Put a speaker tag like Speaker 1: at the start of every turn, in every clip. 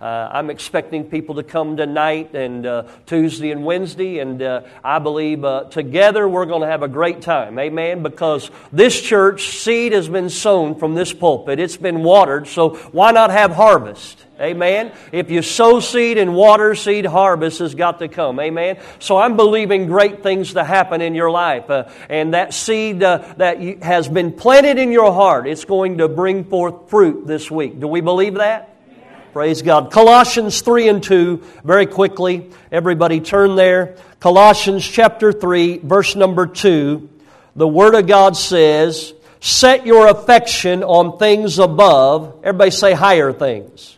Speaker 1: Uh, I'm expecting people to come tonight and uh, Tuesday and Wednesday, and uh, I believe uh, together we're going to have a great time. Amen. Because this church seed has been sown from this pulpit. It's been watered, so why not have harvest? Amen. If you sow seed and water seed, harvest has got to come. Amen. So I'm believing great things to happen in your life. Uh, and that seed uh, that you, has been planted in your heart, it's going to bring forth fruit this week. Do we believe that? Praise God. Colossians 3 and 2, very quickly. Everybody turn there. Colossians chapter 3, verse number 2. The Word of God says, Set your affection on things above. Everybody say higher things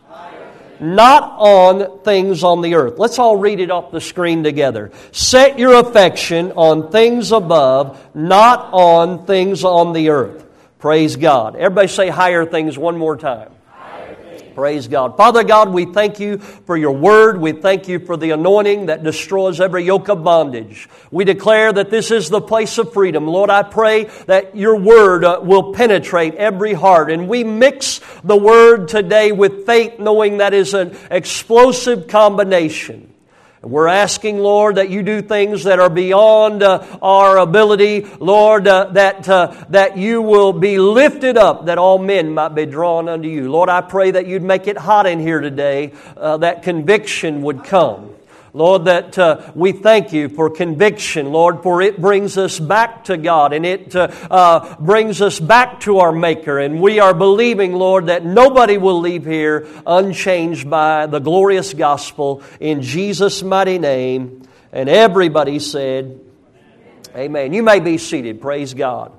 Speaker 1: not on things on the earth. Let's all read it off the screen together. Set your affection on things above, not on things on the earth. Praise God. Everybody say higher things one more time. Praise God. Father God, we thank you for your word. We thank you for the anointing that destroys every yoke of bondage. We declare that this is the place of freedom. Lord, I pray that your word uh, will penetrate every heart. And we mix the word today with faith, knowing that is an explosive combination. We're asking, Lord, that you do things that are beyond uh, our ability, Lord, uh, that, uh, that you will be lifted up, that all men might be drawn unto you. Lord, I pray that you'd make it hot in here today, uh, that conviction would come. Lord, that uh, we thank you for conviction, Lord, for it brings us back to God and it uh, uh, brings us back to our Maker. And we are believing, Lord, that nobody will leave here unchanged by the glorious gospel in Jesus' mighty name. And everybody said, Amen. You may be seated. Praise God.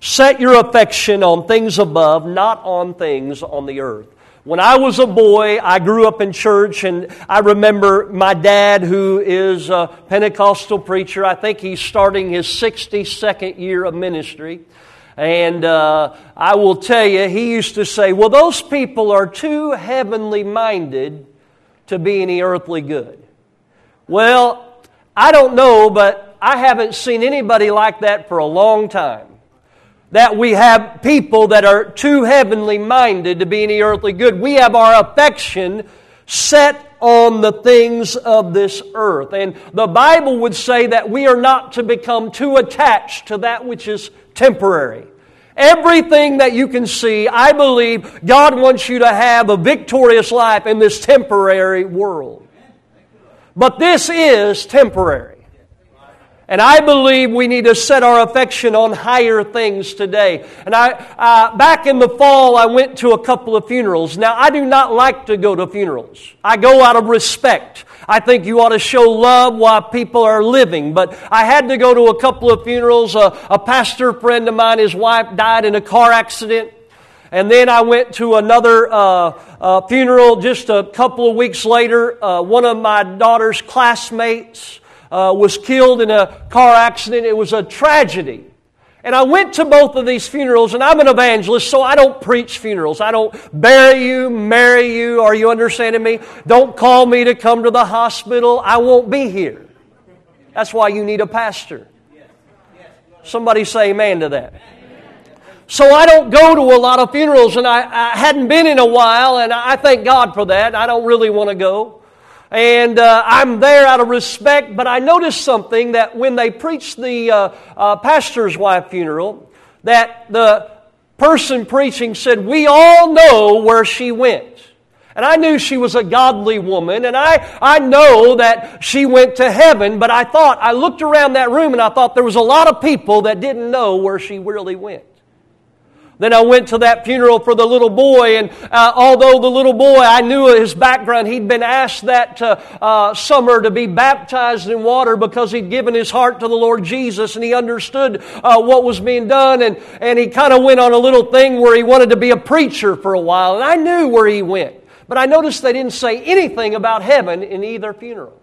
Speaker 1: Set your affection on things above, not on things on the earth. When I was a boy, I grew up in church, and I remember my dad, who is a Pentecostal preacher. I think he's starting his 62nd year of ministry. And uh, I will tell you, he used to say, Well, those people are too heavenly minded to be any earthly good. Well, I don't know, but I haven't seen anybody like that for a long time that we have people that are too heavenly minded to be any earthly good. We have our affection set on the things of this earth. And the Bible would say that we are not to become too attached to that which is temporary. Everything that you can see, I believe God wants you to have a victorious life in this temporary world. But this is temporary. And I believe we need to set our affection on higher things today. And I, uh, back in the fall, I went to a couple of funerals. Now, I do not like to go to funerals. I go out of respect. I think you ought to show love while people are living. But I had to go to a couple of funerals. Uh, a pastor friend of mine, his wife died in a car accident. And then I went to another uh, uh, funeral just a couple of weeks later. Uh, one of my daughter's classmates uh, was killed in a car accident. It was a tragedy. And I went to both of these funerals, and I'm an evangelist, so I don't preach funerals. I don't bury you, marry you. Are you understanding me? Don't call me to come to the hospital. I won't be here. That's why you need a pastor. Somebody say amen to that. So I don't go to a lot of funerals, and I, I hadn't been in a while, and I thank God for that. I don't really want to go. And uh, I'm there out of respect, but I noticed something that when they preached the uh, uh, pastor's wife funeral, that the person preaching said, We all know where she went. And I knew she was a godly woman, and I, I know that she went to heaven, but I thought, I looked around that room and I thought there was a lot of people that didn't know where she really went. Then I went to that funeral for the little boy, and uh, although the little boy, I knew his background, he'd been asked that uh, uh, summer to be baptized in water because he'd given his heart to the Lord Jesus and he understood uh, what was being done. And, and he kind of went on a little thing where he wanted to be a preacher for a while, and I knew where he went. But I noticed they didn't say anything about heaven in either funeral.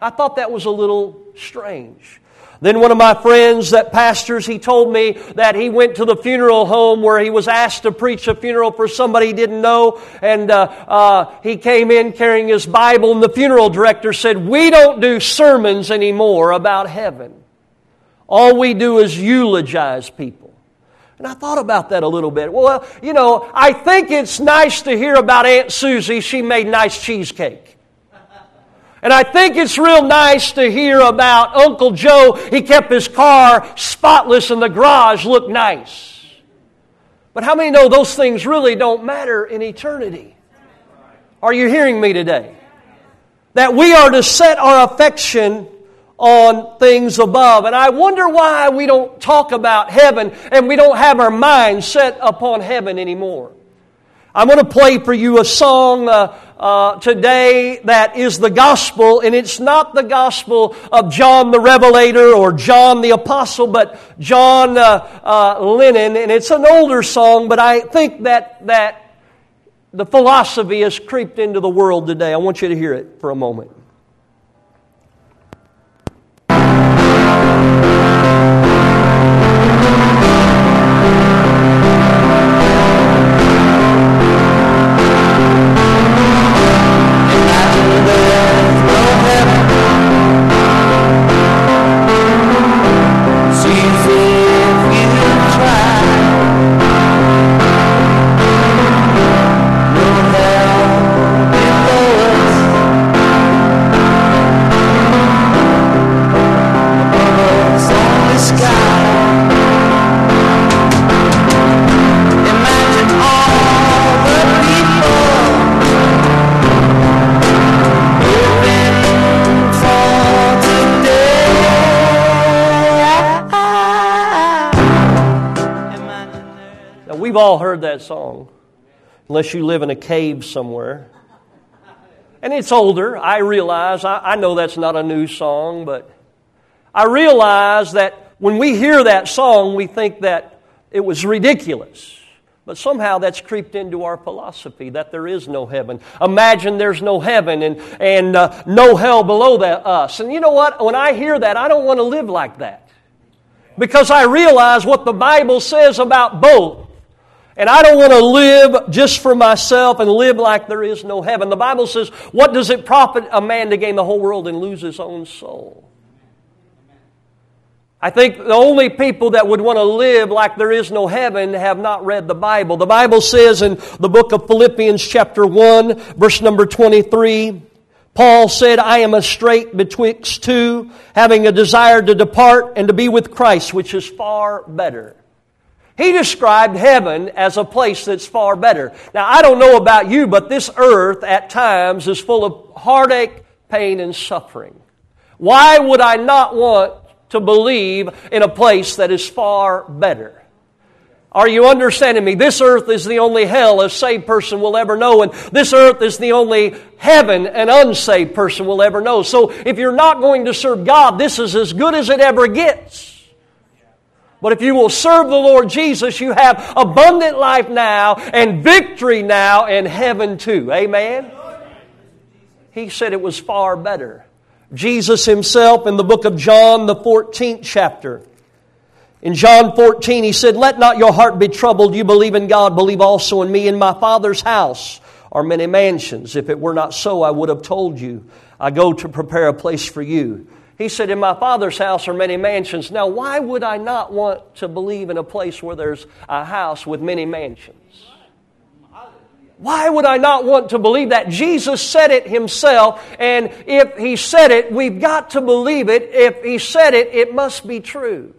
Speaker 1: I thought that was a little strange. Then one of my friends that pastors, he told me that he went to the funeral home where he was asked to preach a funeral for somebody he didn't know. And uh, uh, he came in carrying his Bible, and the funeral director said, We don't do sermons anymore about heaven. All we do is eulogize people. And I thought about that a little bit. Well, you know, I think it's nice to hear about Aunt Susie. She made nice cheesecake. And I think it's real nice to hear about Uncle Joe. He kept his car spotless and the garage looked nice. But how many know those things really don't matter in eternity? Are you hearing me today? That we are to set our affection on things above. And I wonder why we don't talk about heaven and we don't have our minds set upon heaven anymore. I'm going to play for you a song uh, uh, today that is the gospel, and it's not the gospel of John the Revelator or John the Apostle, but John uh, uh Lennon, and it's an older song, but I think that that the philosophy has creeped into the world today. I want you to hear it for a moment. We've all heard that song, unless you live in a cave somewhere. And it's older. I realize, I, I know that's not a new song, but I realize that when we hear that song, we think that it was ridiculous. But somehow that's creeped into our philosophy that there is no heaven. Imagine there's no heaven and, and uh, no hell below that, us. And you know what? When I hear that, I don't want to live like that. Because I realize what the Bible says about both. And I don't want to live just for myself and live like there is no heaven. The Bible says, What does it profit a man to gain the whole world and lose his own soul? I think the only people that would want to live like there is no heaven have not read the Bible. The Bible says in the book of Philippians, chapter 1, verse number 23, Paul said, I am a strait betwixt two, having a desire to depart and to be with Christ, which is far better. He described heaven as a place that's far better. Now, I don't know about you, but this earth at times is full of heartache, pain, and suffering. Why would I not want to believe in a place that is far better? Are you understanding me? This earth is the only hell a saved person will ever know, and this earth is the only heaven an unsaved person will ever know. So if you're not going to serve God, this is as good as it ever gets. But if you will serve the Lord Jesus, you have abundant life now and victory now and heaven too. Amen? He said it was far better. Jesus himself in the book of John, the 14th chapter. In John 14, he said, Let not your heart be troubled. You believe in God, believe also in me. In my Father's house are many mansions. If it were not so, I would have told you. I go to prepare a place for you. He said, In my Father's house are many mansions. Now, why would I not want to believe in a place where there's a house with many mansions? Why would I not want to believe that? Jesus said it himself, and if he said it, we've got to believe it. If he said it, it must be true.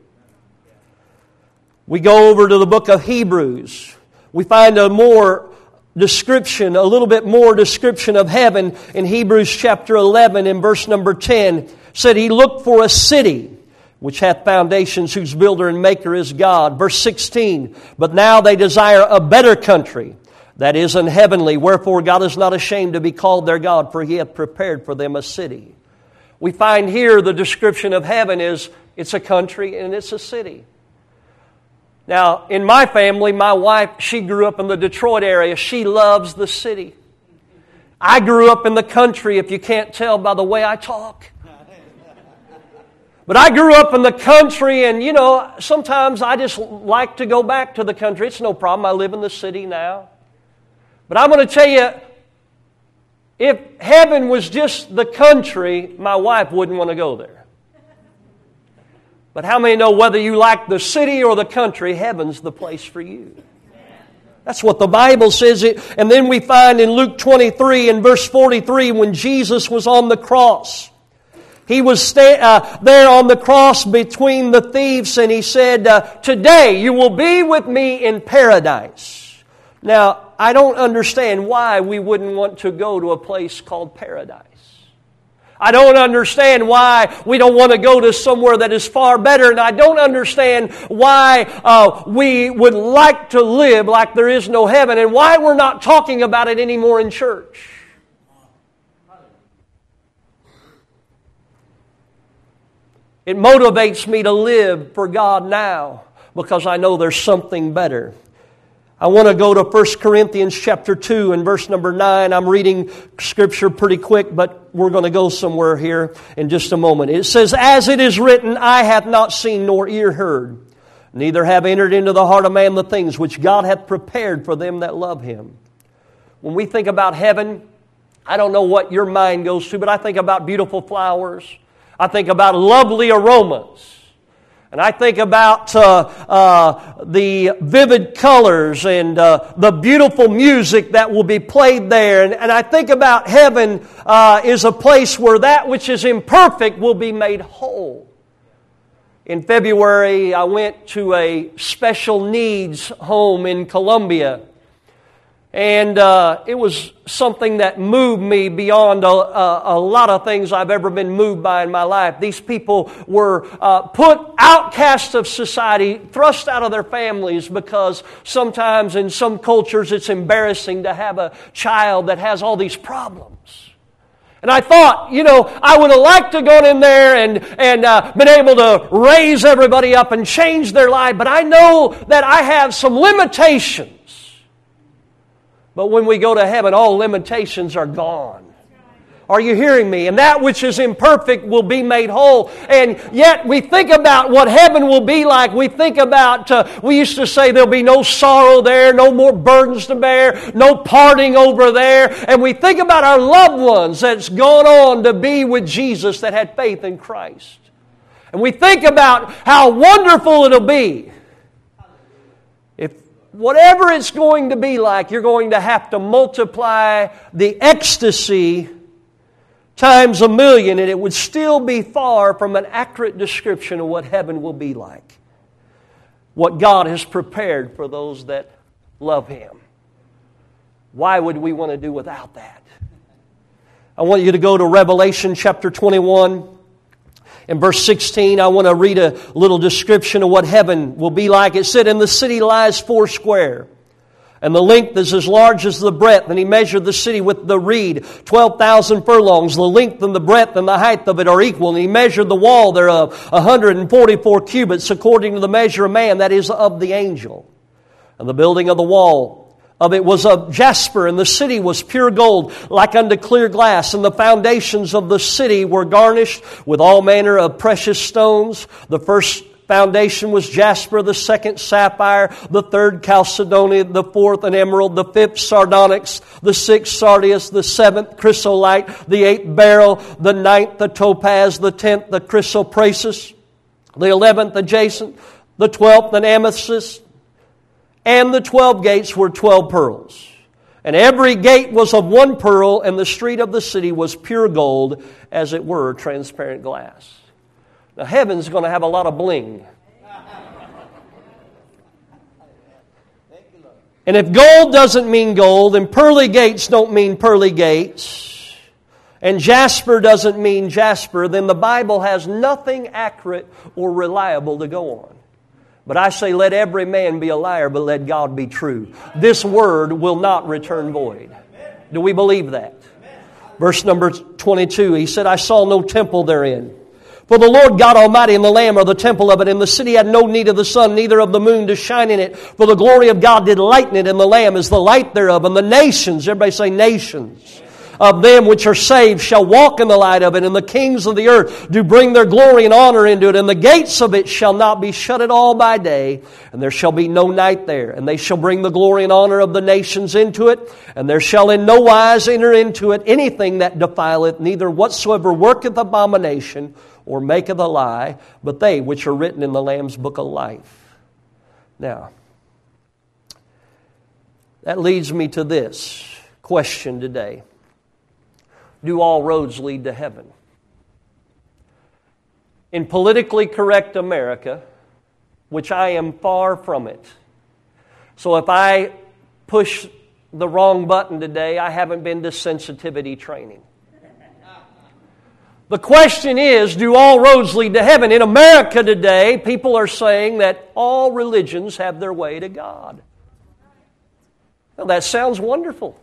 Speaker 1: We go over to the book of Hebrews. We find a more description, a little bit more description of heaven in Hebrews chapter 11 in verse number 10 said he looked for a city which hath foundations, whose builder and maker is God. Verse 16, but now they desire a better country, that is an heavenly. Wherefore God is not ashamed to be called their God, for he hath prepared for them a city. We find here the description of heaven is it's a country and it's a city. Now, in my family, my wife, she grew up in the Detroit area. She loves the city. I grew up in the country, if you can't tell by the way I talk. But I grew up in the country, and you know, sometimes I just like to go back to the country. It's no problem. I live in the city now. But I'm going to tell you, if heaven was just the country, my wife wouldn't want to go there. But how many know whether you like the city or the country, heaven's the place for you? That's what the Bible says. It, and then we find in Luke 23 and verse 43 when Jesus was on the cross. He was sta- uh, there on the cross between the thieves and he said, uh, Today you will be with me in paradise. Now, I don't understand why we wouldn't want to go to a place called paradise. I don't understand why we don't want to go to somewhere that is far better, and I don't understand why uh, we would like to live like there is no heaven, and why we're not talking about it anymore in church. It motivates me to live for God now because I know there's something better. I want to go to 1 Corinthians chapter 2 and verse number 9. I'm reading scripture pretty quick, but we're going to go somewhere here in just a moment. It says, As it is written, Eye have not seen nor ear heard, neither have entered into the heart of man the things which God hath prepared for them that love him. When we think about heaven, I don't know what your mind goes to, but I think about beautiful flowers. I think about lovely aromas. And I think about uh, uh, the vivid colors and uh, the beautiful music that will be played there. And, and I think about heaven uh, is a place where that which is imperfect will be made whole. In February, I went to a special needs home in Colombia. And uh, it was something that moved me beyond a, a, a, lot of things I've ever been moved by in my life. These people were uh, put outcasts of society, thrust out of their families because sometimes in some cultures it's embarrassing to have a child that has all these problems. And I thought, you know, I would have liked to go in there and, and uh, been able to raise everybody up and change their life, but I know that I have some limitations. But when we go to heaven, all limitations are gone. Are you hearing me? And that which is imperfect will be made whole. And yet we think about what heaven will be like. We think about, uh, we used to say there'll be no sorrow there, no more burdens to bear, no parting over there. And we think about our loved ones that's gone on to be with Jesus that had faith in Christ. And we think about how wonderful it'll be whatever it's going to be like, you're going to have to multiply the ecstasy times a million, and it would still be far from an accurate description of what heaven will be like. What God has prepared for those that love Him. Why would we want to do without that? I want you to go to Revelation chapter 21. In verse 16, I want to read a little description of what heaven will be like. It said, And the city lies four square, and the length is as large as the breadth. And he measured the city with the reed, 12,000 furlongs. The length and the breadth and the height of it are equal. And he measured the wall thereof, 144 cubits, according to the measure of man, that is, of the angel. And the building of the wall of it was of jasper, and the city was pure gold, like unto clear glass, and the foundations of the city were garnished with all manner of precious stones. The first foundation was jasper, the second sapphire, the third chalcedony, the fourth an emerald, the fifth sardonyx, the sixth sardius, the seventh chrysolite, the eighth beryl, the ninth the topaz, the tenth the chrysoprasus, the eleventh the jacinth, the twelfth an amethyst, and the twelve gates were twelve pearls. And every gate was of one pearl, and the street of the city was pure gold, as it were transparent glass. Now, heaven's going to have a lot of bling. And if gold doesn't mean gold, and pearly gates don't mean pearly gates, and jasper doesn't mean jasper, then the Bible has nothing accurate or reliable to go on. But I say, let every man be a liar, but let God be true. This word will not return void. Do we believe that? Verse number 22, he said, I saw no temple therein. For the Lord God Almighty and the Lamb are the temple of it, and the city had no need of the sun, neither of the moon to shine in it. For the glory of God did lighten it, and the Lamb is the light thereof. And the nations, everybody say nations of them which are saved shall walk in the light of it, and the kings of the earth do bring their glory and honor into it, and the gates of it shall not be shut at all by day, and there shall be no night there. And they shall bring the glory and honor of the nations into it, and there shall in no wise enter into it anything that defileth, neither whatsoever worketh abomination or maketh a lie, but they which are written in the Lamb's book of life. Now, that leads me to this question today Do all roads lead to heaven? In politically correct America, which I am far from it. So if I push the wrong button today, I haven't been to sensitivity training. The question is do all roads lead to heaven? In America today, people are saying that all religions have their way to God. Now, that sounds wonderful.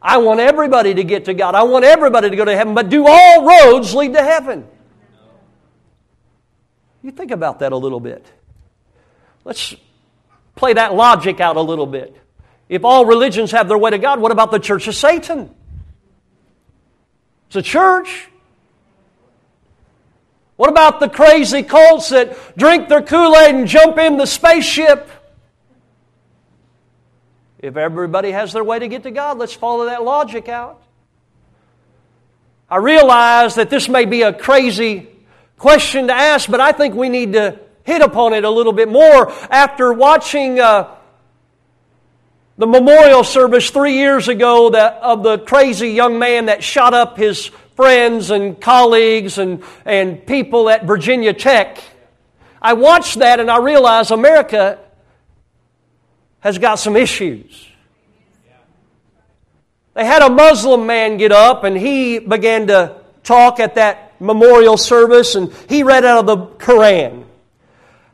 Speaker 1: I want everybody to get to God. I want everybody to go to heaven, but do all roads lead to heaven? You think about that a little bit. Let's play that logic out a little bit. If all religions have their way to God, what about the church of Satan? It's a church. What about the crazy cults that drink their Kool Aid and jump in the spaceship? If everybody has their way to get to God, let's follow that logic out. I realize that this may be a crazy question to ask, but I think we need to hit upon it a little bit more after watching uh, the memorial service three years ago that, of the crazy young man that shot up his friends and colleagues and, and people at Virginia Tech. I watched that and I realized America has got some issues. They had a Muslim man get up and he began to talk at that memorial service and he read out of the Quran.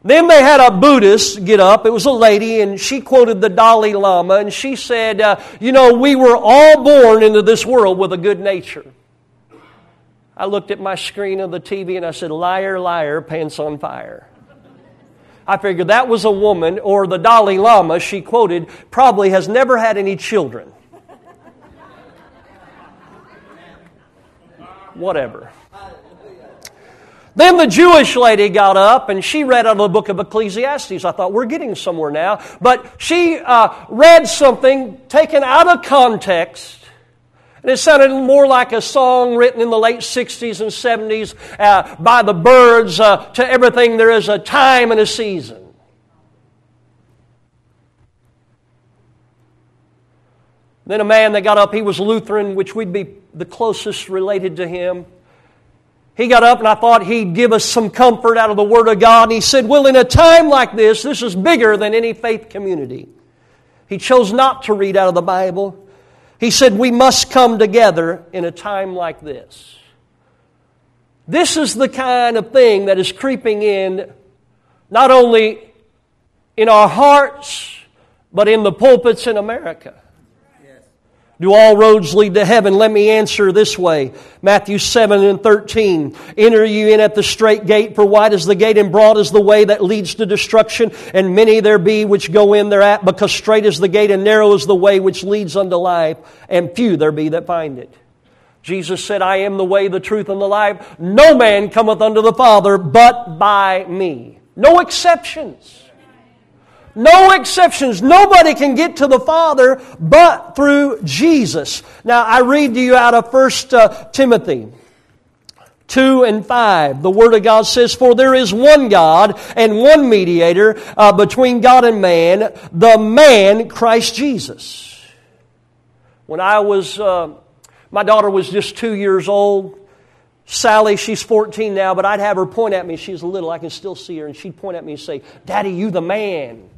Speaker 1: Then they had a Buddhist get up. It was a lady, and she quoted the Dalai Lama, and she said, uh, You know, we were all born into this world with a good nature. I looked at my screen of the TV and I said, Liar, liar, pants on fire. I figured that was a woman, or the Dalai Lama she quoted, probably has never had any children. Whatever. Then the Jewish lady got up and she read out of the book of Ecclesiastes. I thought, we're getting somewhere now. But she uh, read something taken out of context. And it sounded more like a song written in the late 60s and 70s uh, by the Byrds uh, to everything there is a time and a season. Then a man that got up, he was Lutheran, which we'd be the closest related to him. He got up and I thought he'd give us some comfort out of the Word of God. And he said, Well, in a time like this, this is bigger than any faith community. He chose not to read out of the Bible. He said, We must come together in a time like this. This is the kind of thing that is creeping in not only in our hearts, but in the pulpits in America. Do all roads lead to heaven? Let me answer this way. Matthew 7 and 13. Enter you in at the strait gate, for wide is the gate and broad is the way that leads to destruction, and many there be which go in thereat, because strait is the gate and narrow is the way which leads unto life, and few there be that find it. Jesus said, I am the way, the truth, and the life. No man cometh unto the Father but by me. No exceptions. No exceptions. Nobody can get to the Father but through Jesus. Now, I read to you out of 1 uh, Timothy 2 and 5. The Word of God says, For there is one God and one mediator uh, between God and man, the man Christ Jesus. When I was, uh, my daughter was just two years old. Sally, she's 14 now, but I'd have her point at me. She's little, I can still see her, and she'd point at me and say, Daddy, you the man.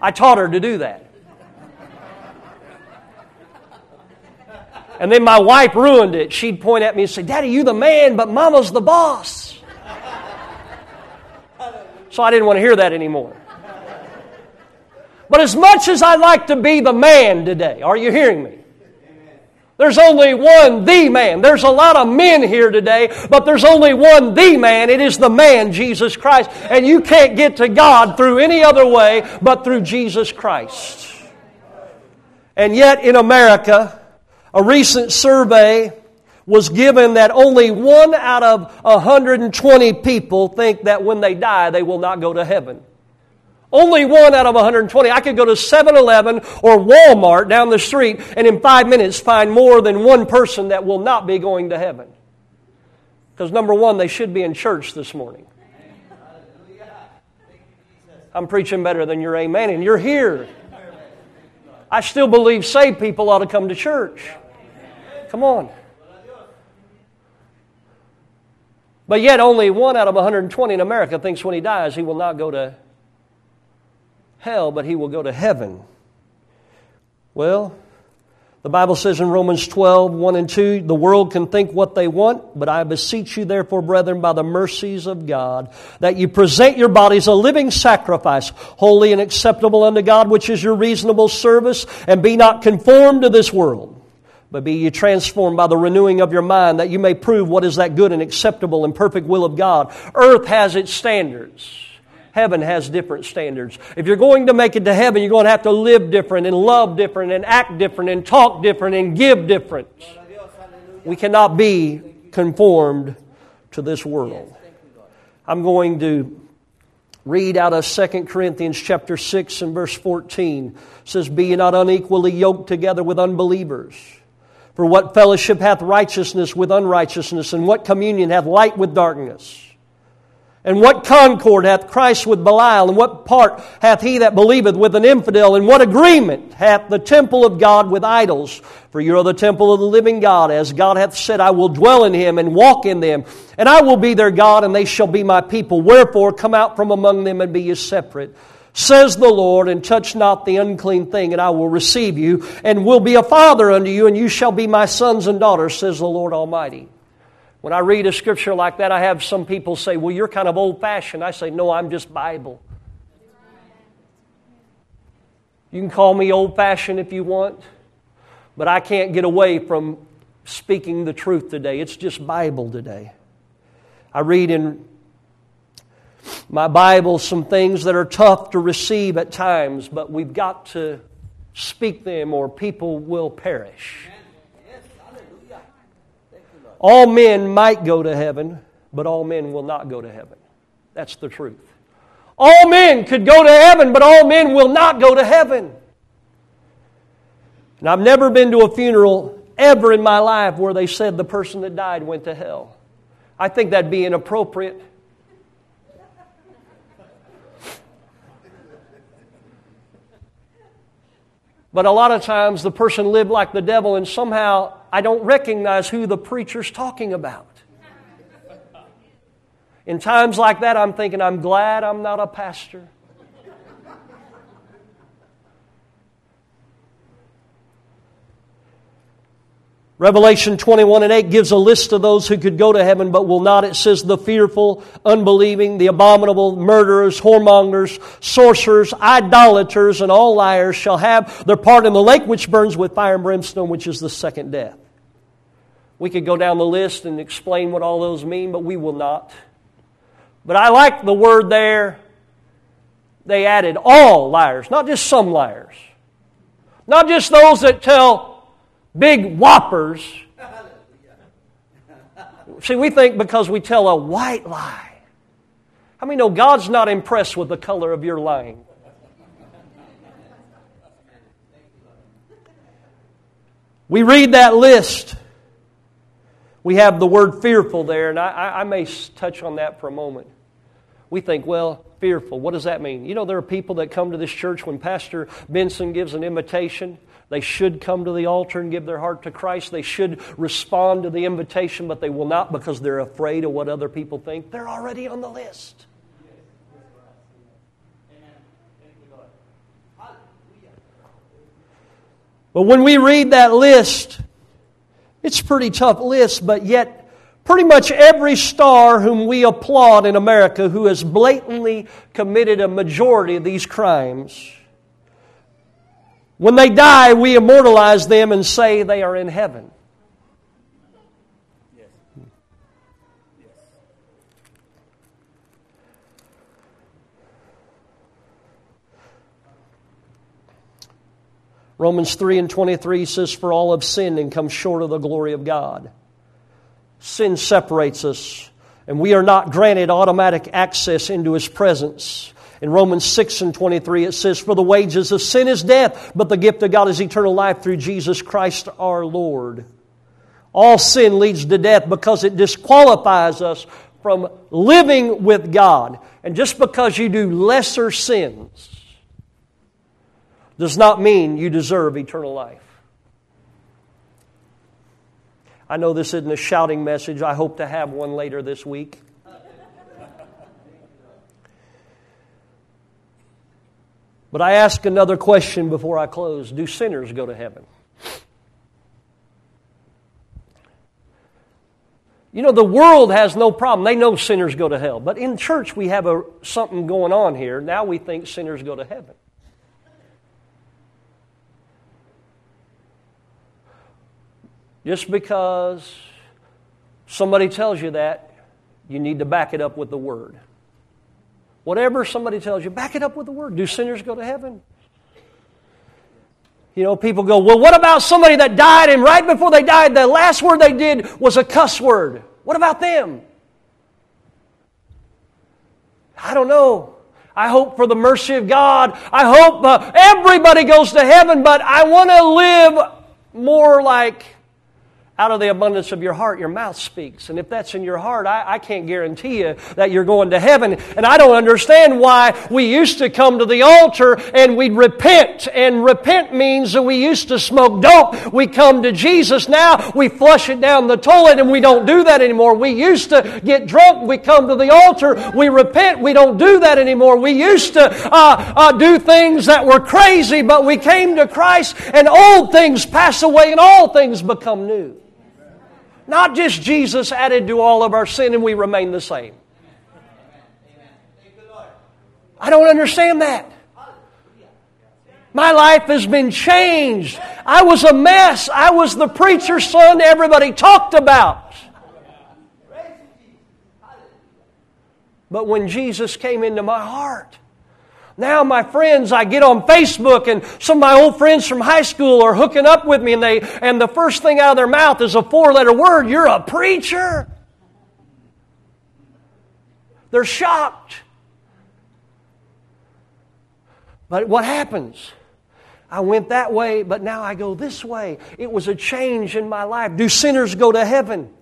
Speaker 1: I taught her to do that. And then my wife ruined it. She'd point at me and say, Daddy, you the man, but mama's the boss. So I didn't want to hear that anymore. But as much as I like to be the man today, are you hearing me? There's only one the man. There's a lot of men here today, but there's only one the man. It is the man, Jesus Christ. And you can't get to God through any other way but through Jesus Christ. And yet in America, A recent survey was given that only one out of 120 people think that when they die they will not go to heaven. Only one out of 120. I could go to 7 Eleven or Walmart down the street and in five minutes find more than one person that will not be going to heaven. Because number one, they should be in church this morning. I'm preaching better than your amen, and you're here. I still believe saved people ought to come to church. Come on. But yet, only one out of 120 in America thinks when he dies he will not go to hell, but he will go to heaven. Well, the Bible says in Romans 12, 1 and 2, the world can think what they want, but I beseech you, therefore, brethren, by the mercies of God, that you present your bodies a living sacrifice, holy and acceptable unto God, which is your reasonable service, and be not conformed to this world but be ye transformed by the renewing of your mind that you may prove what is that good and acceptable and perfect will of God. Earth has its standards. Heaven has different standards. If you're going to make it to heaven, you're going to have to live different and love different and act different and talk different and give different. We cannot be conformed to this world. I'm going to read out of 2 Corinthians chapter 6 and verse 14. It says, Be ye not unequally yoked together with unbelievers. For what fellowship hath righteousness with unrighteousness, and what communion hath light with darkness? And what concord hath Christ with Belial? And what part hath he that believeth with an infidel? And what agreement hath the temple of God with idols? For you are the temple of the living God. As God hath said, I will dwell in him and walk in them. And I will be their God, and they shall be my people. Wherefore, come out from among them and be ye separate says the Lord, and touch not the unclean thing, and I will receive you, and will be a father unto you, and you shall be my sons and daughters, says the Lord Almighty. When I read a scripture like that, I have some people say, Well, you're kind of old fashioned. I say, No, I'm just Bible. You can call me old fashioned if you want, but I can't get away from speaking the truth today. It's just Bible today. I read in my Bible some things that are tough to receive at times, but we've got to speak them or people will perish. All men might go to heaven, but all men will not go to heaven. That's the truth. All men could go to heaven, but all men will not go to heaven. And I've never been to a funeral ever in my life where they said the person that died went to hell. I think that'd be inappropriate. But a lot of times the person lived like the devil, and somehow I don't recognize who the preacher's talking about. In times like that, I'm thinking, I'm glad I'm not a pastor. Revelation 21 and 8 gives a list of those who could go to heaven but will not. It says the fearful, unbelieving, the abominable, murderers, whoremongers, sorcerers, idolaters, and all liars shall have their part in the lake which burns with fire and brimstone, which is the second death. We could go down the list and explain what all those mean, but we will not. But I like the word there. They added all liars, not just some liars. Not just those that tell big whoppers. See, we think because we tell a white lie. How many know God's not impressed with the color of your lying? We read that list. We have the word fearful there, and I, I, may touch on that for a moment. We think, well, fearful, what does that mean? You know, there are people that come to this church when Pastor Benson gives an invitation they should come to the altar and give their heart to Christ. They should respond to the invitation, but they will not because they're afraid of what other people think. They're already on the list. But when we read that list, it's a pretty tough list, but yet pretty much every star whom we applaud in America who has blatantly committed a majority of these crimes when they die, we immortalize them and say they are in heaven. Romans 3 and 23 says, For all have sinned and come short of the glory of God. Sin separates us, and we are not granted automatic access into His presence. In Romans 6 and 23, it says, For the wages of sin is death, but the gift of God is eternal life through Jesus Christ our Lord. All sin leads to death because it disqualifies us from living with God. And just because you do lesser sins does not mean you deserve eternal life. I know this isn't a shouting message. I hope to have one later this week. But I ask another question before I close Do sinners go to heaven? You know, the world has no problem. They know sinners go to hell. But in church, we have a, something going on here. Now we think sinners go to heaven. Just because somebody tells you that, you need to back it up with the Word. Whatever somebody tells you, back it up with the Word. Do sinners go to heaven? You know, people go, well, what about somebody that died and right before they died, the last word they did was a cuss word? What about them? I don't know. I hope for the mercy of God. I hope uh, everybody goes to heaven, but I want to live more like out of the abundance of your heart, your mouth speaks. And if that's in your heart, I, I, can't guarantee you that you're going to heaven. And I don't understand why we used to come to the altar and we'd repent. And repent means that we used to smoke dope. We come to Jesus. Now we flush it down the toilet and we don't do that anymore. We used to get drunk. We come to the altar. We repent. We don't do that anymore. We used to uh, uh, do things that were crazy, but we came to Christ and old things pass away and all things become new. Not just Jesus added to all of our sin and we remain the same. I don't understand that. My life has been changed. I was a mess. I was the preacher's son everybody talked about. But when Jesus came into my heart, now, my friends, I get on Facebook and some of my old friends from high school are hooking up with me and they, and the first thing out of their mouth is a four letter word. You're a preacher. They're shocked. But what happens? I went that way, but now I go this way. It was a change in my life. Do sinners go to heaven?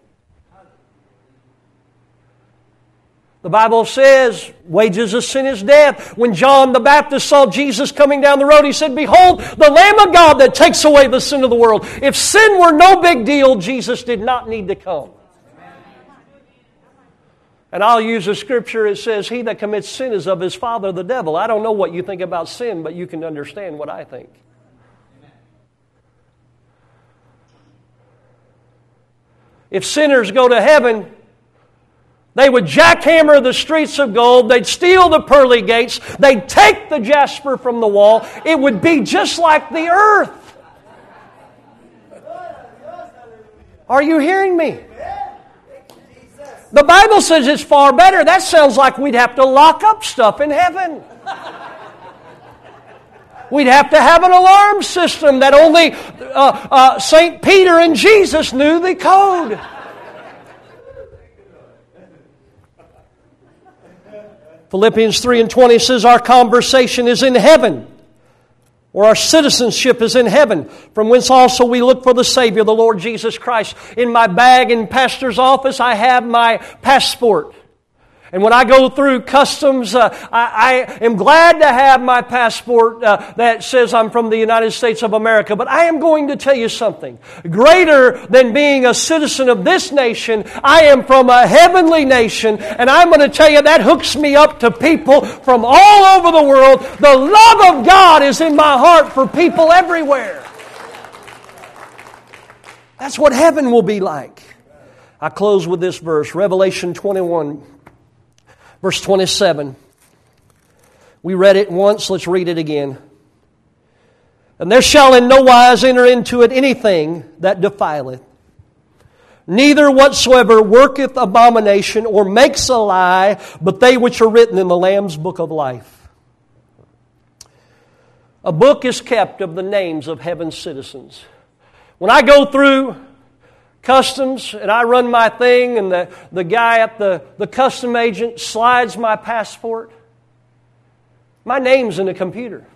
Speaker 1: The Bible says, wages of sin is death. When John the Baptist saw Jesus coming down the road, he said, Behold, the Lamb of God that takes away the sin of the world. If sin were no big deal, Jesus did not need to come. And I'll use a scripture. It says, He that commits sin is of his father, the devil. I don't know what you think about sin, but you can understand what I think. If sinners go to heaven, they would jackhammer the streets of gold. They'd steal the pearly gates. They'd take the jasper from the wall. It would be just like the earth. Are you hearing me? The Bible says it's far better. That sounds like we'd have to lock up stuff in heaven. We'd have to have an alarm system that only uh, uh, St. Peter and Jesus knew the code. Philippians 3 and 20 says, Our conversation is in heaven, or our citizenship is in heaven, from whence also we look for the Savior, the Lord Jesus Christ. In my bag in pastor's office, I have my passport. And when I go through customs, uh, I, I, am glad to have my passport uh, that says I'm from the United States of America. But I am going to tell you something. Greater than being a citizen of this nation, I am from a heavenly nation. And I'm going to tell you that hooks me up to people from all over the world. The love of God is in my heart for people everywhere. That's what heaven will be like. I close with this verse, Revelation 21. Verse 27. We read it once, let's read it again. And there shall in no wise enter into it anything that defileth, neither whatsoever worketh abomination or makes a lie, but they which are written in the Lamb's book of life. A book is kept of the names of heaven's citizens. When I go through customs and I run my thing, and the, the guy at the, the custom agent slides my passport, my name's in the computer.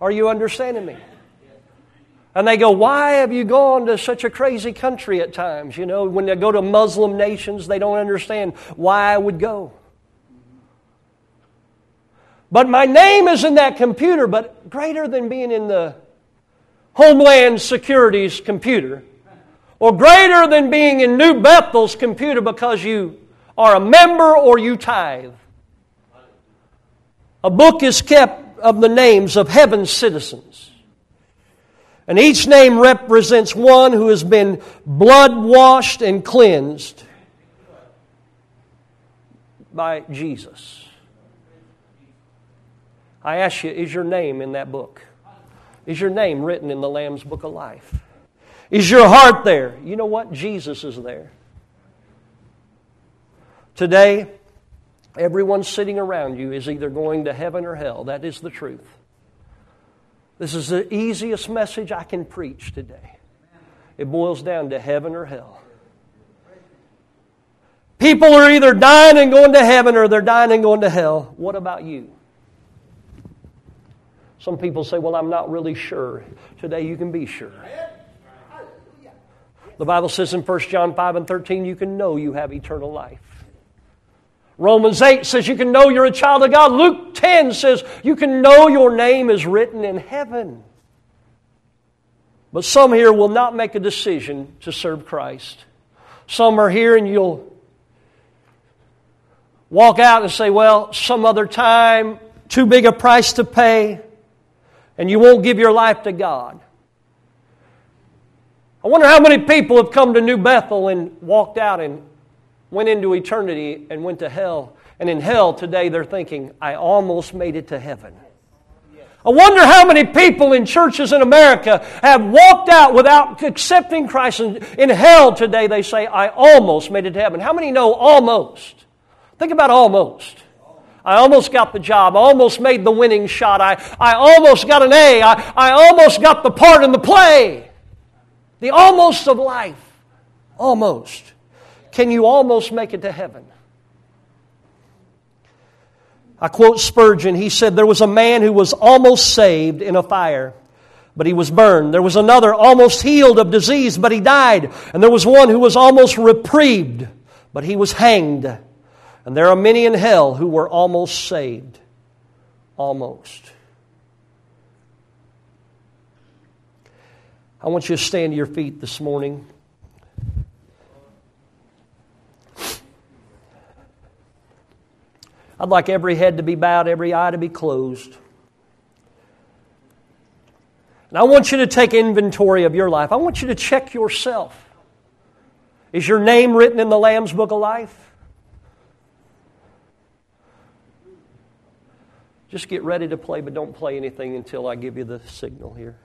Speaker 1: Are you understanding me? And they go, Why have you gone to such a crazy country at times? You know, when they go to Muslim nations, they don't understand why I would go. But my name is in that computer, but greater than being in the Homeland Security's computer, or greater than being in New Bethel's computer because you are a member or you tithe. A book is kept of the names of heaven's citizens. And each name represents one who has been blood washed and cleansed by Jesus. I ask you, is your name in that book? Is your name written in the Lamb's book of life? Is your heart there? You know what? Jesus is there. Today, everyone sitting around you is either going to heaven or hell. That is the truth. This is the easiest message I can preach today. It boils down to heaven or hell. People are either dying and going to heaven or they're dying and going to hell. What about you? Some people say, Well, I'm not really sure. Today you can be sure. The Bible says in 1 John 5 and 13, you can know you have eternal life. Romans 8 says you can know you're a child of God. Luke 10 says you can know your name is written in heaven. But some here will not make a decision to serve Christ. Some are here and you'll walk out and say, well, some other time, too big a price to pay, and you won't give your life to God. I wonder how many people have come to New Bethel and walked out and went into eternity and went to hell. And in hell today, they're thinking, I almost made it to heaven. I wonder how many people in churches in America have walked out without accepting Christ. And in hell today, they say, I almost made it to heaven. How many know almost? Think about almost. I almost got the job. I almost made the winning shot. I, I almost got an A. I, I almost got the part in the play. The almost of life. Almost. Can you almost make it to heaven? I quote Spurgeon. He said, There was a man who was almost saved in a fire, but he was burned. There was another almost healed of disease, but he died. And there was one who was almost reprieved, but he was hanged. And there are many in hell who were almost saved. Almost. I want you to stand to your feet this morning. I'd like every head to be bowed, every eye to be closed. And I want you to take inventory of your life. I want you to check yourself. Is your name written in the Lamb's Book of Life? Just get ready to play, but don't play anything until I give you the signal here.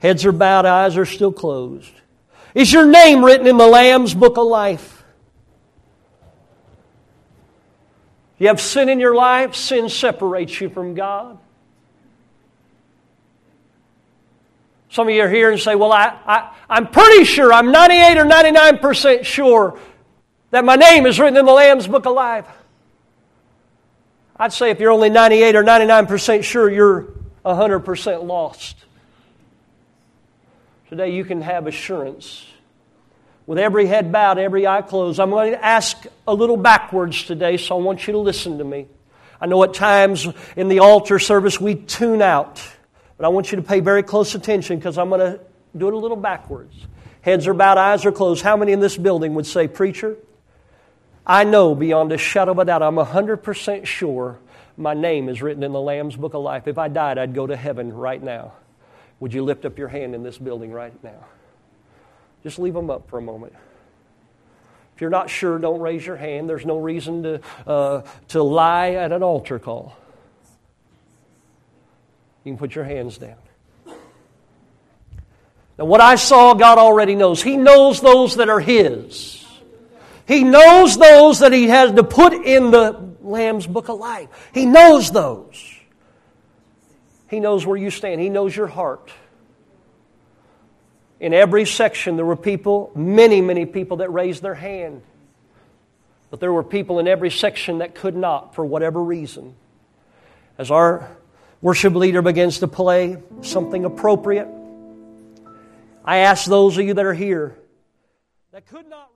Speaker 1: Heads are bowed, eyes are still closed. Is your name written in the Lamb's Book of Life? You have sin in your life, sin separates you from God. Some of you are here and say, Well, I, I, I'm pretty sure, I'm 98 or 99% sure that my name is written in the Lamb's Book of Life. I'd say if you're only 98 or 99% sure, you're 100% lost. Today you can have assurance with every head bowed, every eye closed, I'm going to ask a little backwards today, so I want you to listen to me. I know at times in the altar service we tune out, but I want you to pay very close attention because I'm going to do it a little backwards. Heads are bowed, eyes are closed. How many in this building would say, Preacher, I know beyond a shadow of a doubt, I'm 100% sure my name is written in the Lamb's Book of Life. If I died, I'd go to heaven right now. Would you lift up your hand in this building right now? Just leave them up for a moment. If you're not sure, don't raise your hand. There's no reason to, uh, to lie at an altar call. You can put your hands down. Now, what I saw, God already knows. He knows those that are His. He knows those that He has to put in the Lamb's Book of Life. He knows those. He knows where you stand, He knows your heart. In every section, there were people, many, many people that raised their hand. But there were people in every section that could not for whatever reason. As our worship leader begins to play something appropriate, I ask those of you that are here that could not